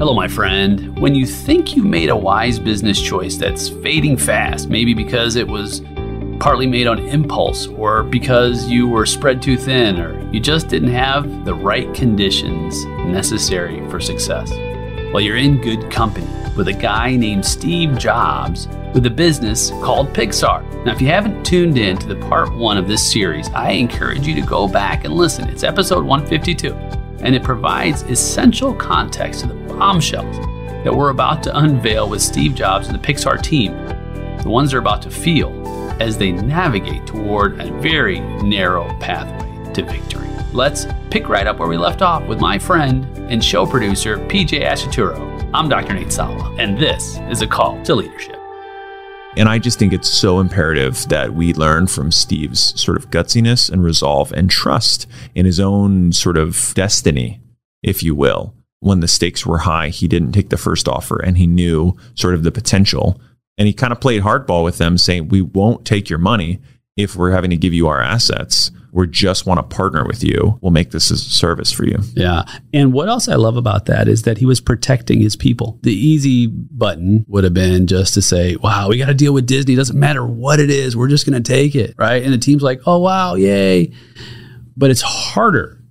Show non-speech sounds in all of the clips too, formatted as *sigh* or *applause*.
Hello, my friend. When you think you've made a wise business choice that's fading fast, maybe because it was partly made on impulse, or because you were spread too thin, or you just didn't have the right conditions necessary for success, well, you're in good company with a guy named Steve Jobs with a business called Pixar. Now, if you haven't tuned in to the part one of this series, I encourage you to go back and listen. It's episode 152, and it provides essential context to the bombshells that we're about to unveil with Steve Jobs and the Pixar team, the ones they're about to feel as they navigate toward a very narrow pathway to victory. Let's pick right up where we left off with my friend and show producer, PJ Accetturo. I'm Dr. Nate Sala, and this is a call to leadership. And I just think it's so imperative that we learn from Steve's sort of gutsiness and resolve and trust in his own sort of destiny, if you will. When the stakes were high, he didn't take the first offer and he knew sort of the potential. And he kind of played hardball with them, saying, We won't take your money if we're having to give you our assets we just want to partner with you. We'll make this a service for you. Yeah. And what else I love about that is that he was protecting his people. The easy button would have been just to say, wow, we got to deal with Disney. Doesn't matter what it is. We're just going to take it. Right. And the team's like, oh, wow, yay. But it's harder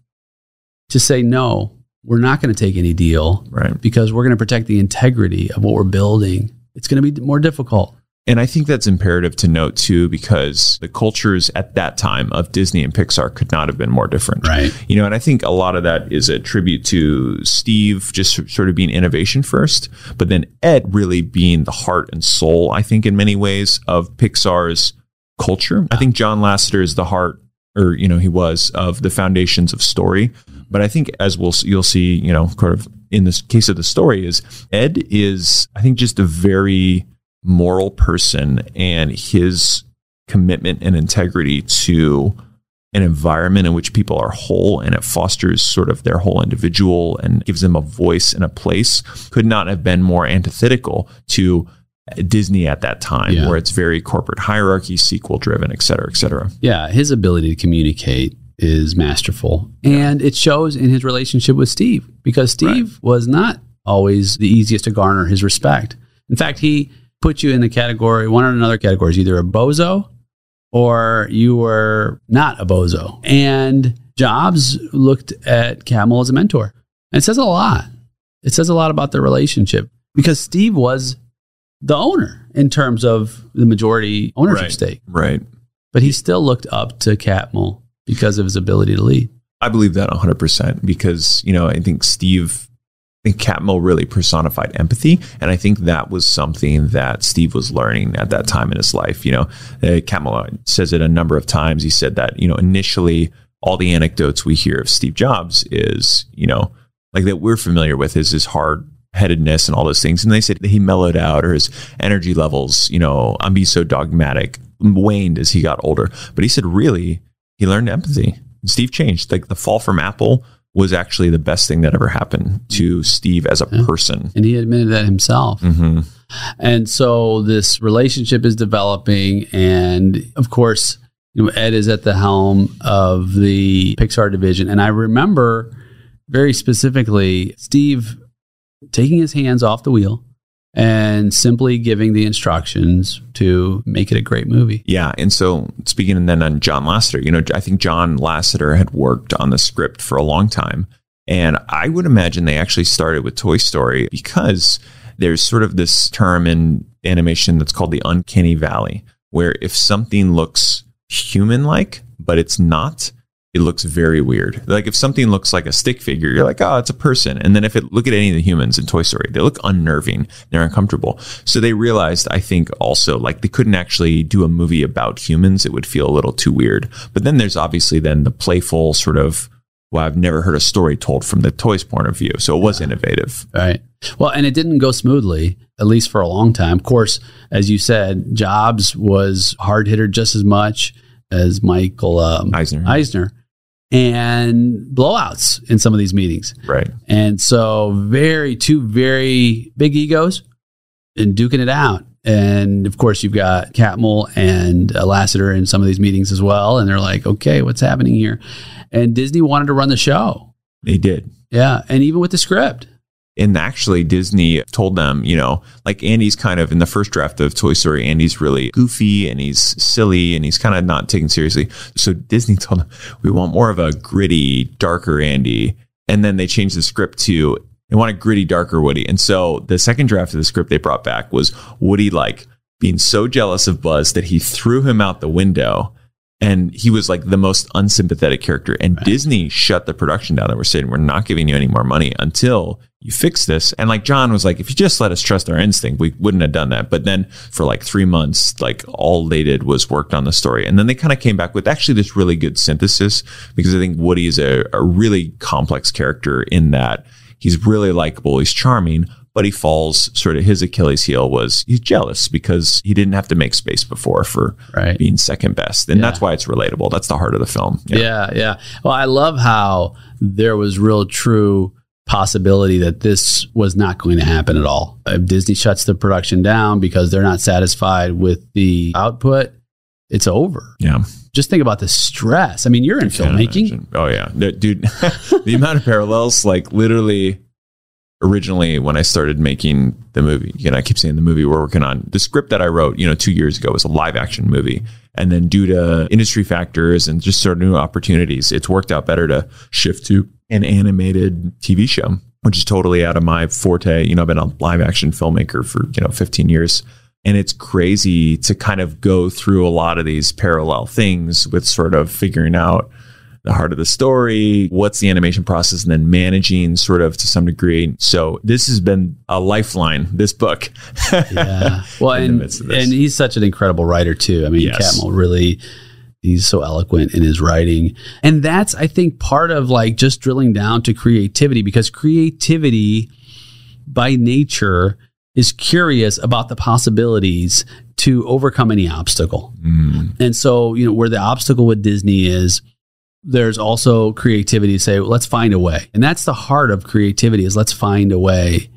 to say, no, we're not going to take any deal. Right. Because we're going to protect the integrity of what we're building. It's going to be more difficult. And I think that's imperative to note too, because the cultures at that time of Disney and Pixar could not have been more different. Right. You know, and I think a lot of that is a tribute to Steve just sort of being innovation first, but then Ed really being the heart and soul, I think, in many ways of Pixar's culture. I think John Lasseter is the heart, or, you know, he was of the foundations of story. But I think as we'll, you'll see, you know, kind of in this case of the story is Ed is, I think, just a very, moral person and his commitment and integrity to an environment in which people are whole and it fosters sort of their whole individual and gives them a voice and a place could not have been more antithetical to Disney at that time, yeah. where it's very corporate hierarchy, sequel driven, et cetera, et cetera. Yeah, his ability to communicate is masterful. And it shows in his relationship with Steve because Steve right. was not always the easiest to garner his respect. In fact, he put you in the category, one or another categories, either a bozo or you were not a bozo. And Jobs looked at Catmull as a mentor. And it says a lot. It says a lot about the relationship because Steve was the owner in terms of the majority ownership right, stake. Right. But he still looked up to Catmull because of his ability to lead. I believe that 100% because, you know, I think Steve think Catmull really personified empathy. And I think that was something that Steve was learning at that time in his life. You know, uh, Catmull says it a number of times. He said that, you know, initially all the anecdotes we hear of Steve Jobs is, you know, like that we're familiar with is his hard headedness and all those things. And they said that he mellowed out or his energy levels, you know, I'm being so dogmatic, waned as he got older. But he said, really, he learned empathy. Steve changed. Like the fall from Apple was actually the best thing that ever happened to Steve as a yeah. person. And he admitted that himself. Mm-hmm. And so this relationship is developing. And of course, you know, Ed is at the helm of the Pixar division. And I remember very specifically Steve taking his hands off the wheel and simply giving the instructions to make it a great movie. Yeah. And so speaking and then on John Lasseter, you know, I think John Lasseter had worked on the script for a long time. And I would imagine they actually started with Toy Story because there's sort of this term in animation that's called the uncanny valley, where if something looks human like, but it's not, it looks very weird. Like if something looks like a stick figure, you're like, oh, it's a person. And then if it look at any of the humans in Toy Story, they look unnerving. They're uncomfortable. So they realized, I think also like they couldn't actually do a movie about humans. It would feel a little too weird. But then there's obviously then the playful sort of, well, I've never heard a story told from the toys point of view. So it was innovative. Right. Well, and it didn't go smoothly, at least for a long time. Of course, as you said, Jobs was hard hitter just as much as Michael um, Eisner. Eisner and blowouts in some of these meetings. Right. And so very two very big egos and duking it out. And of course, you've got Catmull and uh, Lasseter in some of these meetings as well. And they're like, okay, what's happening here? And Disney wanted to run the show. They did. Yeah. And even with the script. And actually, Disney told them, you know, like Andy's kind of in the first draft of Toy Story, Andy's really goofy and he's silly and he's kind of not taken seriously. So Disney *laughs* told them, we want more of a gritty, darker Andy. And then they changed the script to, they want a gritty, darker Woody. And so the second draft of the script they brought back was Woody like being so jealous of Buzz that he threw him out the window and he was like the most unsympathetic character. And right. Disney shut the production down. They were saying, we're not giving you any more money until you fix this. And like John was like, if you just let us trust our instinct, we wouldn't have done that. But then for like three months, like all they did was worked on the story. And then they kind of came back with actually this really good synthesis because I think Woody is a, a really complex character in that he's really likable. He's charming, but he falls sort of his Achilles heel was he's jealous because he didn't have to make space before for right. being second best. And yeah. that's why it's relatable. That's the heart of the film. Yeah. yeah, yeah. Well, I love how there was real true possibility that this was not going to happen at all. If Disney shuts the production down because they're not satisfied with the output, it's over. Yeah. Just think about the stress. I mean, you're in filmmaking. Oh yeah, dude. *laughs* the amount of parallels, like literally originally when I started making the movie, you know, I keep saying the movie we're working on, the script that I wrote, you know, two years ago was a live action movie. And then due to industry factors and just sort of new opportunities, it's worked out better to shift to an animated TV show, which is totally out of my forte. You know, I've been a live action filmmaker for, you know, 15 years. And it's crazy to kind of go through a lot of these parallel things with sort of figuring out the heart of the story, what's the animation process, and then managing sort of to some degree. So this has been a lifeline, this book. *laughs* yeah. *laughs* Well, and, and he's such an incredible writer too. I mean, yes. Catmull really he's so eloquent in his writing. And that's I think part of like just drilling down to creativity because creativity by nature is curious about the possibilities to overcome any obstacle. Mm. And so, you know, where the obstacle with Disney is there's also creativity to say, let's find a way. And that's the heart of creativity is let's find a way.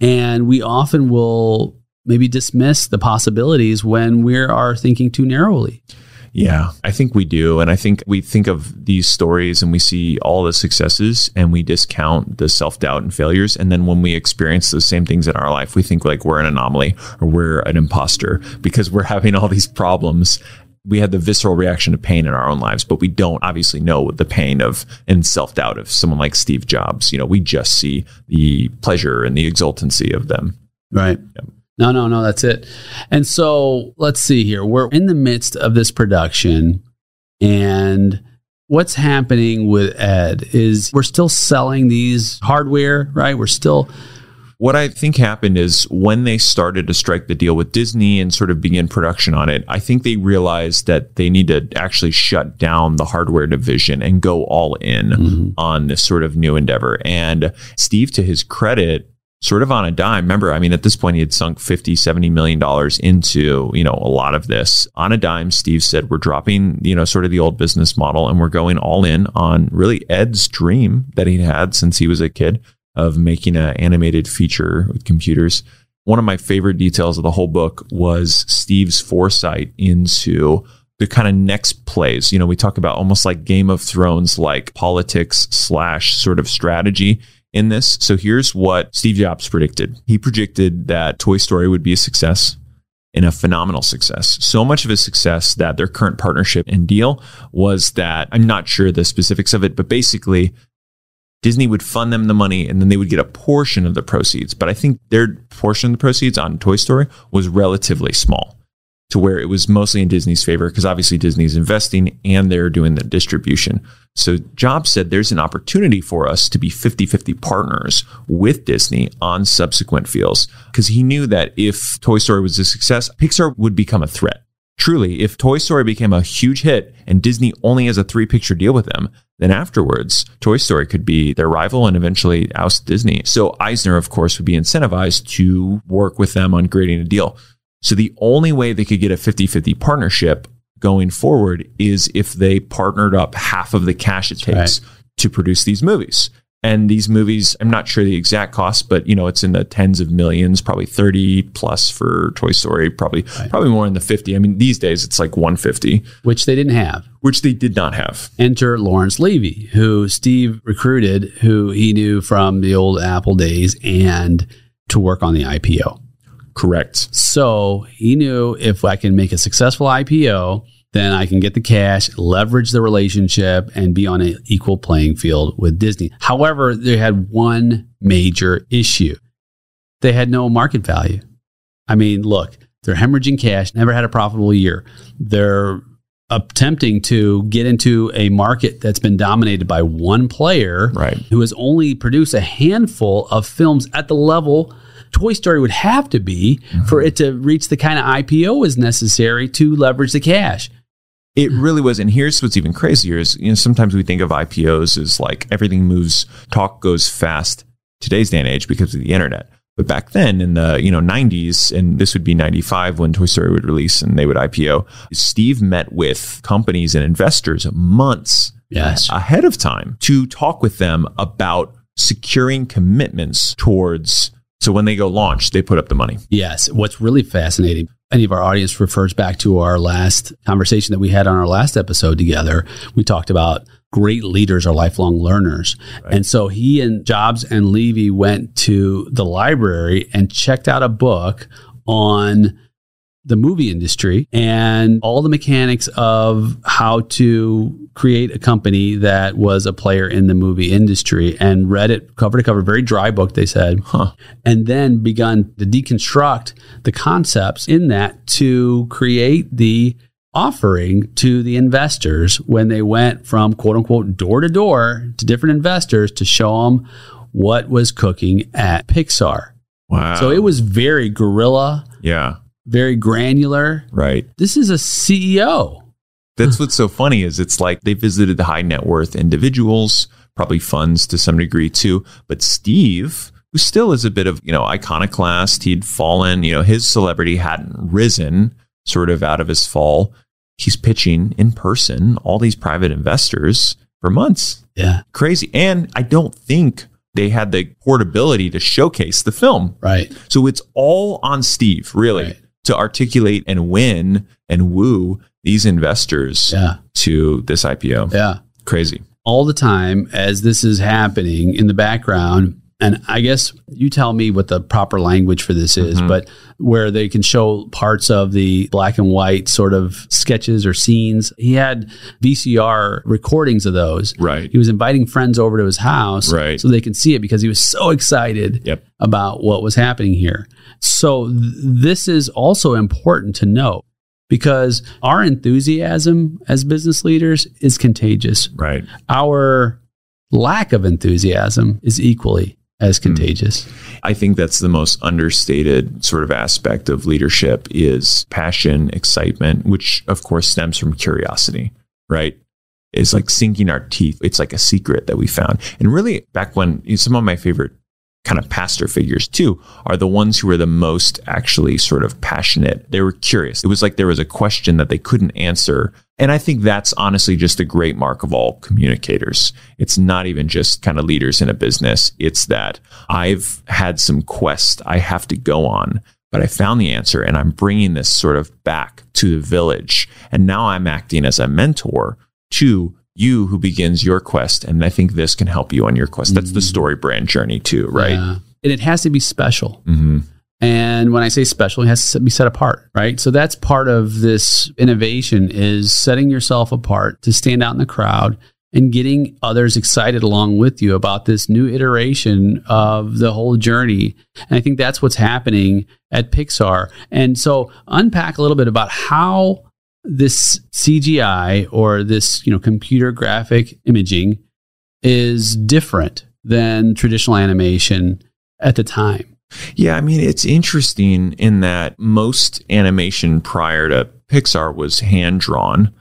And we often will maybe dismiss the possibilities when we are thinking too narrowly. Yeah, I think we do. And I think we think of these stories and we see all the successes and we discount the self doubt and failures. And then when we experience those same things in our life, we think like we're an anomaly or we're an imposter because we're having all these problems we had the visceral reaction to pain in our own lives, but we don't obviously know the pain of and self doubt of someone like Steve Jobs. You know, we just see the pleasure and the exultancy of them. Right. Yeah. No, no, no, that's it. And so let's see here. We're in the midst of this production, and what's happening with Ed is we're still selling these hardware, right? We're still what I think happened is when they started to strike the deal with Disney and sort of begin production on it, I think they realized that they need to actually shut down the hardware division and go all in mm-hmm. on this sort of new endeavor. And Steve, to his credit, sort of on a dime. Remember, I mean, at this point, he had sunk 50, 70 million dollars into, you know, a lot of this. On a dime, Steve said, we're dropping, you know, sort of the old business model and we're going all in on really Ed's dream that he had since he was a kid of making an animated feature with computers. One of my favorite details of the whole book was Steve's foresight into the kind of next plays. You know, we talk about almost like Game of Thrones, like politics slash sort of strategy in this. So here's what Steve Jobs predicted. He predicted that Toy Story would be a success and a phenomenal success. So much of a success that their current partnership and deal was that I'm not sure the specifics of it, but basically Disney would fund them the money and then they would get a portion of the proceeds. But I think their portion of the proceeds on Toy Story was relatively small to where it was mostly in Disney's favor because obviously Disney's investing and they're doing the distribution. So Jobs said there's an opportunity for us to be 50 50 partners with Disney on subsequent fields because he knew that if Toy Story was a success, Pixar would become a threat. Truly, if Toy Story became a huge hit and Disney only has a three picture deal with them, then afterwards, Toy Story could be their rival and eventually oust Disney. So Eisner, of course, would be incentivized to work with them on creating a deal. So the only way they could get a 50 50 partnership going forward is if they partnered up half of the cash it takes right. to produce these movies. And these movies, I'm not sure the exact cost, but you know, it's in the tens of millions, probably 30 plus for Toy Story, probably Right. probably more in the 50. I mean, these days it's like 150, which they didn't have. which they did not have. Enter Lawrence Levy, who Steve recruited, who he knew from the old Apple days, and to work on the IPO. Correct. So he knew if I can make a successful IPO, then I can get the cash, leverage the relationship, and be on an equal playing field with Disney. However, they had one major issue they had no market value. I mean, look, they're hemorrhaging cash, never had a profitable year. They're attempting to get into a market that's been dominated by one player Right. who has only produced a handful of films at the level Toy Story would have to be mm-hmm. for it to reach the kind of IPO is necessary to leverage the cash. It really was. And here's what's even crazier is, you know, sometimes we think of IPOs as like everything moves, talk goes fast today's day and age because of the internet. But back then in the, you know, 90s, and this would be 95 when Toy Story would release and they would IPO, Steve met with companies and investors months Yes. ahead of time to talk with them about securing commitments towards. So when they go launch, they put up the money. Yes. What's really fascinating, any of our audience refers back to our last conversation that we had on our last episode together. We talked about great leaders are lifelong learners. And so he and Jobs and Levy went to the library and checked out a book on the movie industry and all the mechanics of how to create a company that was a player in the movie industry and read it cover to cover, very dry book, they said Huh. and then begun to deconstruct the concepts in that to create the offering to the investors when they went from quote unquote door to door to different investors to show them what was cooking at Pixar. Wow. So it was very guerrilla, yeah, very granular. right. This is a CEO. That's what's so funny is it's like they visited the high net worth individuals, probably funds to some degree too. But Steve, who still is a bit of, you know, iconoclast, he'd fallen, you know, his celebrity hadn't risen sort of out of his fall. He's pitching in person all these private investors for months. Yeah, Crazy. And I don't think they had the portability to showcase the film. right. So it's all on Steve, really, Right. To articulate and win and woo these investors Yeah, to this IPO. yeah. Crazy. all the time as this is happening in the background. And I guess you tell me what the proper language for this is, Mhm. but where they can show parts of the black and white sort of sketches or scenes. He had VCR recordings of those. Right. He was inviting friends over to his house Right. so they can see it because he was so excited Yep. about what was happening here. So th- this is also important to note because our enthusiasm as business leaders is contagious Right. our lack of enthusiasm is equally as Hmm. contagious. I think that's the most understated sort of aspect of leadership is passion, excitement, which of course stems from curiosity, right? It's like sinking our teeth. It's like a secret that we found. And really, back when some of my favorite kind of pastor figures too are the ones who were the most actually sort of passionate. They were curious. It was like there was a question that they couldn't answer. And I think that's honestly just a great mark of all communicators. It's not even just kind of leaders in a business. It's that I've had some quest I have to go on, but I found the answer and I'm bringing this sort of back to the village. And now I'm acting as a mentor to you who begins your quest. And I think this can help you on your quest. That's the story brand journey too, right? Yeah. And it has to be special. hmm And when I say special, it has to be set apart, right? So that's part of this innovation is setting yourself apart to stand out in the crowd and getting others excited along with you about this new iteration of the whole journey. And I think that's what's happening at Pixar. And so unpack a little bit about how this CGI or this, you know, computer graphic imaging is different than traditional animation at the time. Yeah, I mean, it's interesting in that most animation prior to Pixar was hand drawn.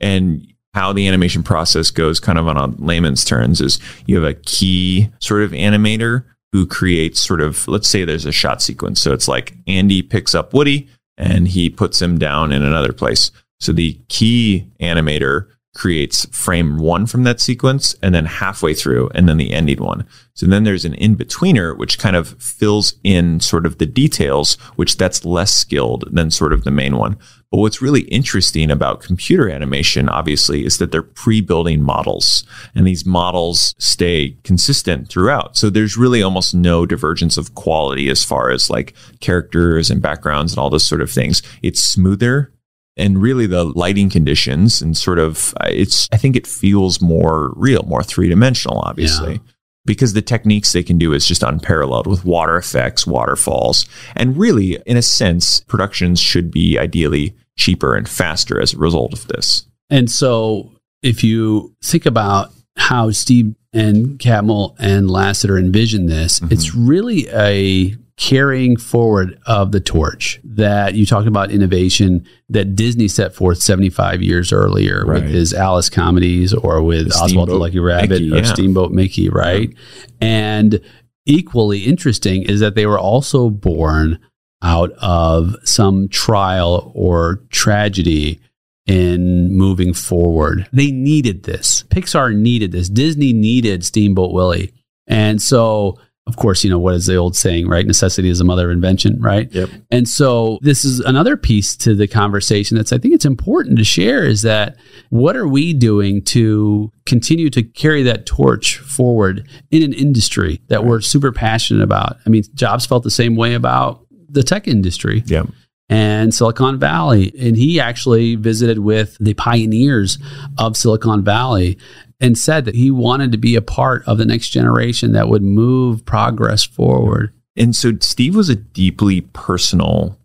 And how the animation process goes, kind of on a layman's terms, is you have a key sort of animator who creates sort of, let's say there's a shot sequence. So it's like Andy picks up Woody and he puts him down in another place. So the key animator creates frame one from that sequence and then halfway through and then the ending one. So then there's an in betweener, which kind of fills in sort of the details, which that's less skilled than sort of the main one. But what's really interesting about computer animation, obviously, is that they're pre building models and these models stay consistent throughout. So there's really almost no divergence of quality as far as like characters and backgrounds and all those sort of things. It's smoother and really the lighting conditions and sort of uh, it's i think it feels more real more three-dimensional obviously yeah. because the techniques they can do is just unparalleled with water effects waterfalls and really in a sense productions should be ideally cheaper and faster as a result of this and so if you think about how steve and Catmull and Lasseter envisioned this, mm-hmm. it's really a carrying forward of the torch that you talked about innovation that Disney set forth 75 years earlier right. with his Alice comedies or with Oswald the Lucky Rabbit Mickey, or yeah. Steamboat Mickey, right? Yeah. And equally interesting is that they were also born out of some trial or tragedy in moving forward. They needed this. Pixar needed this. Disney needed Steamboat Willie. And so of course, you know, what is the old saying, right? Necessity is the mother of invention, right? Yep. And so this is another piece to the conversation that's I think it's important to share is that what are we doing to continue to carry that torch forward in an industry that we're super passionate about? I mean, Jobs felt the same way about the tech industry. Yeah and Silicon Valley. And he actually visited with the pioneers of Silicon Valley and said that he wanted to be a part of the next generation that would move progress forward. And so Steve was a deeply personal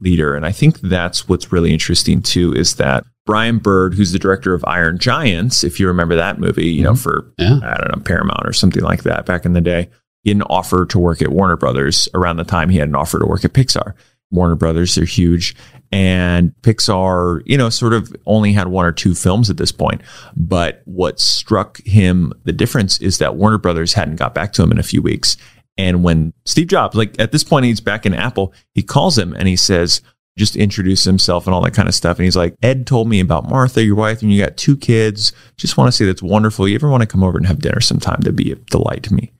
leader. And I think that's what's really interesting too is that Bryan Bird, who's the director of Iron Giants, if you remember that movie, you mm-hmm. know, for, yeah. I don't know, Paramount or something like that back in the day, he had an offer to work at Warner Brothers around the time he had an offer to work at Pixar. Warner Brothers, they're huge and Pixar, you know, sort of only had one or two films at this point. But what struck him the difference is that Warner Brothers hadn't got back to him in a few weeks. And when Steve Jobs, like at this point, he's back in Apple, he calls him and he says, just introduce himself and all that kind of stuff. And he's like, Ed told me about Martha, your wife, and you got two kids. Just want to say that's wonderful. You ever want to come over and have dinner sometime? That'd be a delight to me.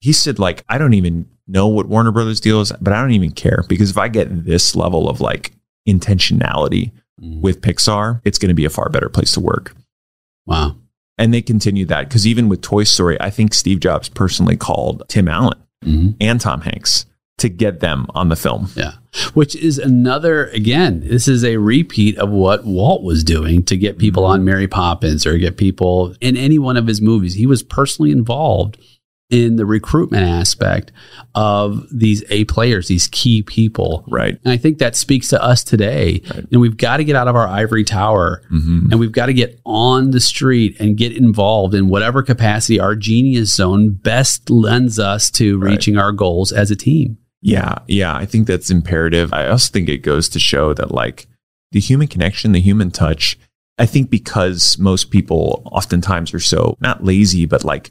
He said, like, I don't even know what Warner Brothers deal is, but I don't even care because if I get this level of like intentionality mm. with Pixar, it's going to be a far better place to work. Wow. And they continue that because even with Toy Story, I think Steve Jobs personally called Tim Allen mm-hmm. and Tom Hanks to get them on the film. Yeah. Which is another, again, this is a repeat of what Walt was doing to get people mm-hmm. on Mary Poppins or get people in any one of his movies. He was personally involved in the recruitment aspect of these A players, these key people. Right. And I think that speaks to us today. Right. And we've got to get out of our ivory tower mm-hmm. and we've got to get on the street and get involved in whatever capacity our genius zone best lends us to right. reaching our goals as a team. Yeah. Yeah. I think that's imperative. I also think it goes to show that, like, the human connection, the human touch, I think because most people oftentimes are so not lazy, but like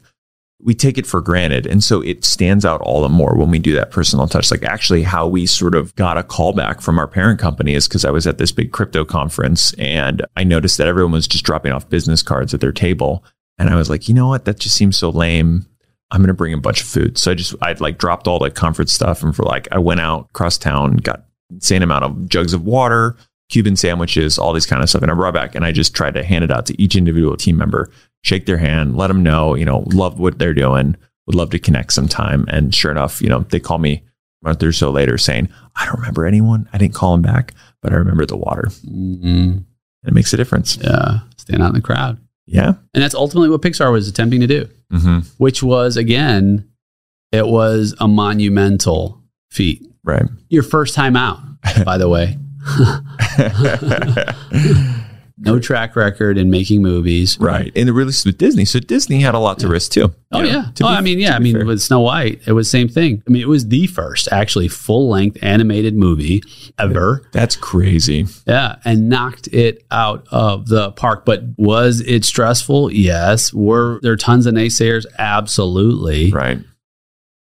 we take it for granted. And so it stands out all the more when we do that personal touch. Like actually how we sort of got a callback from our parent company is because I was at this big crypto conference and I noticed that everyone was just dropping off business cards at their table. And I was like, you know what? That just seems so lame. I'm going to bring a bunch of food. So I just, I'd like dropped all the conference stuff. And for like, I went out across town, got insane amount of jugs of water, Cuban sandwiches, all these kind of stuff. And I brought back and I just tried to hand it out to each individual team member, shake their hand, let them know, you know, love what they're doing, would love to connect sometime. And sure enough, you know, they call me a month or so later saying, I don't remember anyone. I didn't call them back, but I remember the water. Mm-hmm. It makes a difference. Yeah. Stand out in the crowd. Yeah. And that's ultimately what Pixar was attempting to do, mm-hmm. which was, again, it was a monumental feat. Right. Your first time out, *laughs* by the way. *laughs* no track record in making movies. Right. And the release with Disney. So Disney had a lot to risk too. Oh, know, yeah. Oh, be, I mean, yeah. I mean, fair. with Snow White, it was same thing. I mean, it was the first actually full length animated movie ever. That's crazy. Yeah. And knocked it out of the park. But was it stressful? Yes. Were there tons of naysayers? Absolutely. Right.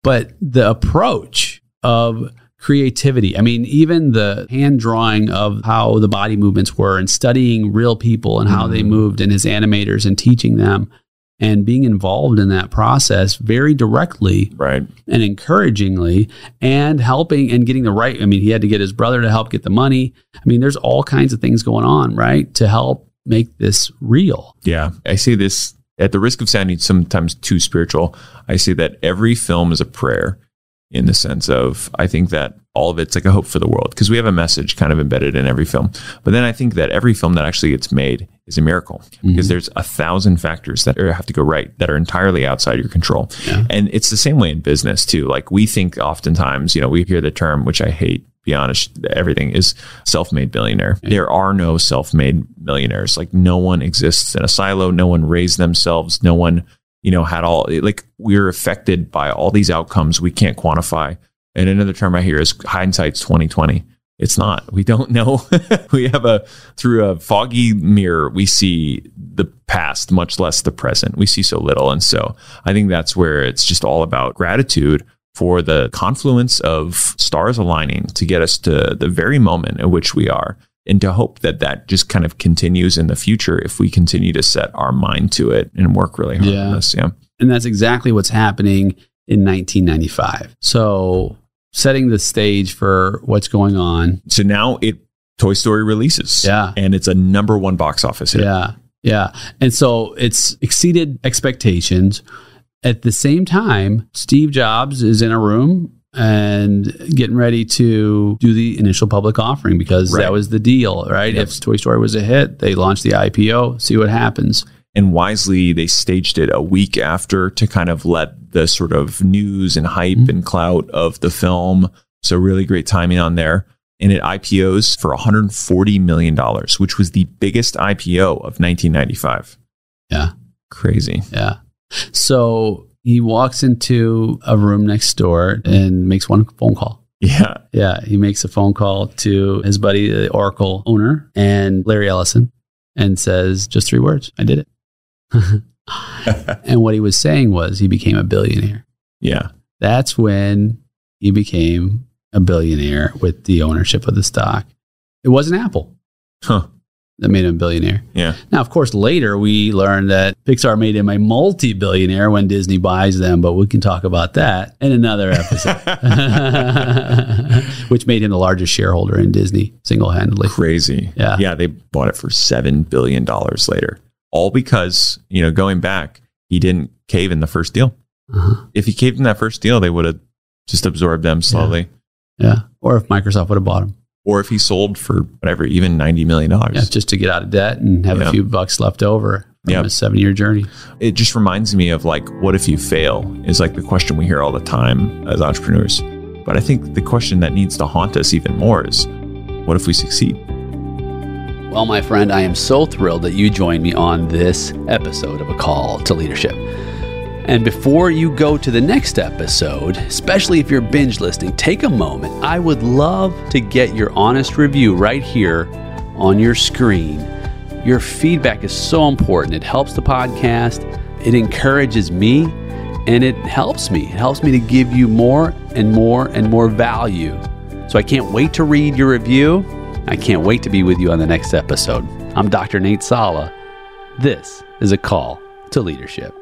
But the approach of creativity. I mean, even the hand drawing of how the body movements were and studying real people and how they mm. moved and his animators and teaching them and being involved in that process very directly Right. and encouragingly and helping and getting the right. I mean, he had to get his brother to help get the money. I mean, there's all kinds of things going on, right? To help make this real. Yeah. I say this at the risk of sounding sometimes too spiritual. I say that every film is a prayer in the sense of I think that all of it's like a hope for the world because we have a message kind of embedded in every film. But then I think that every film that actually gets made is a miracle mm-hmm. because there's a thousand factors that are- have to go right that are entirely outside your control. Yeah. And it's the same way in business too. Like we think oftentimes, you know, we hear the term, which I hate, be honest, everything is self-made billionaire. There are no self-made millionaires. Like no one exists in a silo. No one raised themselves. No one, you know, had all like we're affected by all these outcomes we can't quantify. And another term I hear is hindsight's 2020. It's not. We don't know. *laughs* we have a through a foggy mirror, we see the past, much less the present. We see so little. And so I think that's where it's just all about gratitude for the confluence of stars aligning to get us to the very moment at which we are. And to hope that that just kind of continues in the future if we continue to set our mind to it and work really hard Yeah. on this. Yeah. And that's exactly what's happening in 1995. So, setting the stage for what's going on. So now it Toy Story releases. Yeah. And it's a number one box office hit. Yeah. Yeah. And so it's exceeded expectations. At the same time, Steve Jobs is in a room and getting ready to do the initial public offering because Right. that was the deal, right? Yep. If Toy Story was a hit, they launched the IPO, see what happens. And wisely, they staged it a week after to kind of let the sort of news and hype Mhm. and clout of the film. So, really great timing on there. And it IPOs for $140 million, which was the biggest IPO of 1995. Yeah. Crazy. Yeah. So he walks into a room next door and makes one phone call. Yeah. Yeah, he makes a phone call to his buddy, the Oracle owner, and Larry Ellison, and says just three words: "I did it." *laughs* and what he was saying was he became a billionaire. Yeah. That's when he became a billionaire with the ownership of the stock. It wasn't Apple Huh. That made him a billionaire. Yeah. Now, of course, later we learned that Pixar made him a multi billionaire when Disney buys them, but we can talk about that in another episode, *laughs* *laughs* which made him the largest shareholder in Disney single handedly. Crazy. Yeah. Yeah. They bought it for $7 billion later. All because, you know, going back, he didn't cave in the first deal. Uh-huh. If he caved in that first deal, they would have just absorbed them slowly. Yeah. Or if Microsoft would have bought them. Or if he sold for whatever, even $90 million. Yeah, just to get out of debt and have Yeah. a few bucks left over from Yep. a seven year journey. It just reminds me of like, what if you fail is like the question we hear all the time as entrepreneurs. But I think the question that needs to haunt us even more is, what if we succeed? Well, my friend, I am so thrilled that you joined me on this episode of A Call to Leadership. And before you go to the next episode, especially if you're binge listening, take a moment. I would love to get your honest review right here on your screen. Your feedback is so important. It helps the podcast, it encourages me, and it helps me. It helps me to give you more and more and more value. So I can't wait to read your review. I can't wait to be with you on the next episode. I'm Dr. Nate Sala. This is a call to leadership.